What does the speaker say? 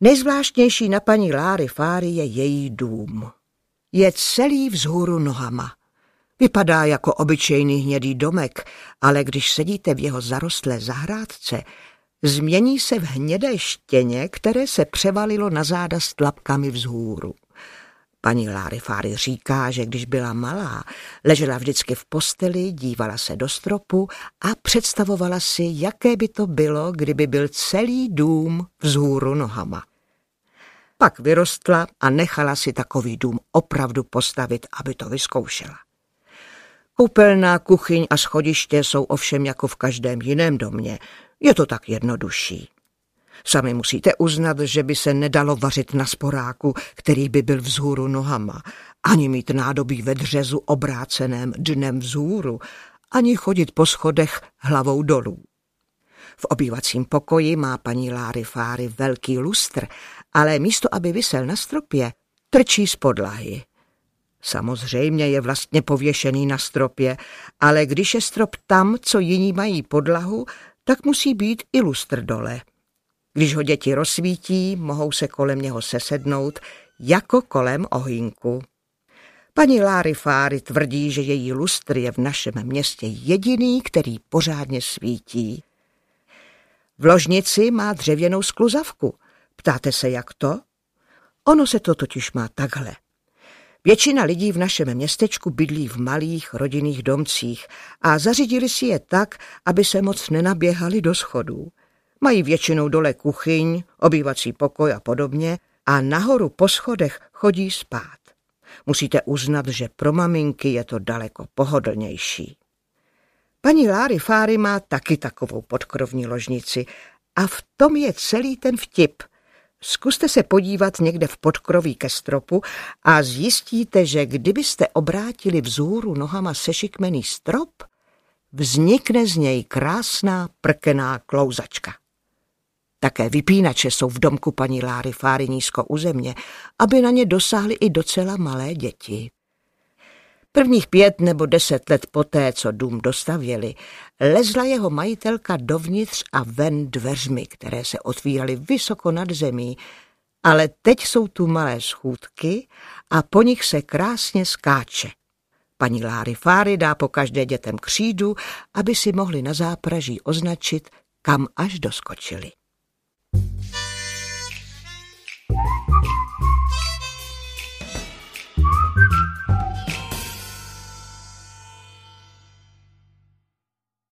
Nejzvláštnější na paní Láry Fáry je její dům. Je celý vzhůru nohama. Vypadá jako obyčejný hnědý domek, ale když sedíte v jeho zarostlé zahrádce, změní se v hnědé štěně, které se převalilo na záda s tlapkami vzhůru. Paní Láry Fáry říká, že když byla malá, ležela vždycky v posteli, dívala se do stropu a představovala si, jaké by to bylo, kdyby byl celý dům vzhůru nohama. Pak vyrostla a nechala si takový dům opravdu postavit, aby to vyzkoušela. Koupelná, kuchyň a schodiště jsou ovšem jako v každém jiném domě. Je to tak jednodušší. Sami musíte uznat, že by se nedalo vařit na sporáku, který by byl vzhůru nohama, ani mít nádobí ve dřezu obráceném dnem vzhůru, ani chodit po schodech hlavou dolů. V obývacím pokoji má paní Láry Fáry velký lustr, ale místo, aby vysel na stropě, trčí z podlahy. Samozřejmě je vlastně pověšený na stropě, ale když je strop tam, co jiní mají podlahu, tak musí být i lustr dole. Když ho děti rozsvítí, mohou se kolem něho sesednout, jako kolem ohýnku. Paní Láry Fáry tvrdí, že její lustr je v našem městě jediný, který pořádně svítí. V ložnici má dřevěnou skluzavku. Ptáte se, jak to? Ono se to totiž má takhle. Většina lidí v našem městečku bydlí v malých rodinných domcích a zařídili si je tak, aby se moc nenaběhali do schodů. Mají většinou dole kuchyň, obývací pokoj a podobně a nahoru po schodech chodí spát. Musíte uznat, že pro maminky je to daleko pohodlnější. Paní Láry Fáry má taky takovou podkrovní ložnici a v tom je celý ten vtip. Zkuste se podívat někde v podkroví ke stropu a zjistíte, že kdybyste obrátili vzhůru nohama sešikmený strop, vznikne z něj krásná prkená klouzačka. Také vypínače jsou v domku paní Láry Fáry nízko u země, aby na ně dosáhly i docela malé děti. Prvních pět nebo deset let poté, co dům dostavěli, lezla jeho majitelka dovnitř a ven dveřmi, které se otvíraly vysoko nad zemí, ale teď jsou tu malé schůdky a po nich se krásně skáče. Paní Láry Fáry dá po každé dětem křídu, aby si mohli na zápraží označit, kam až doskočili.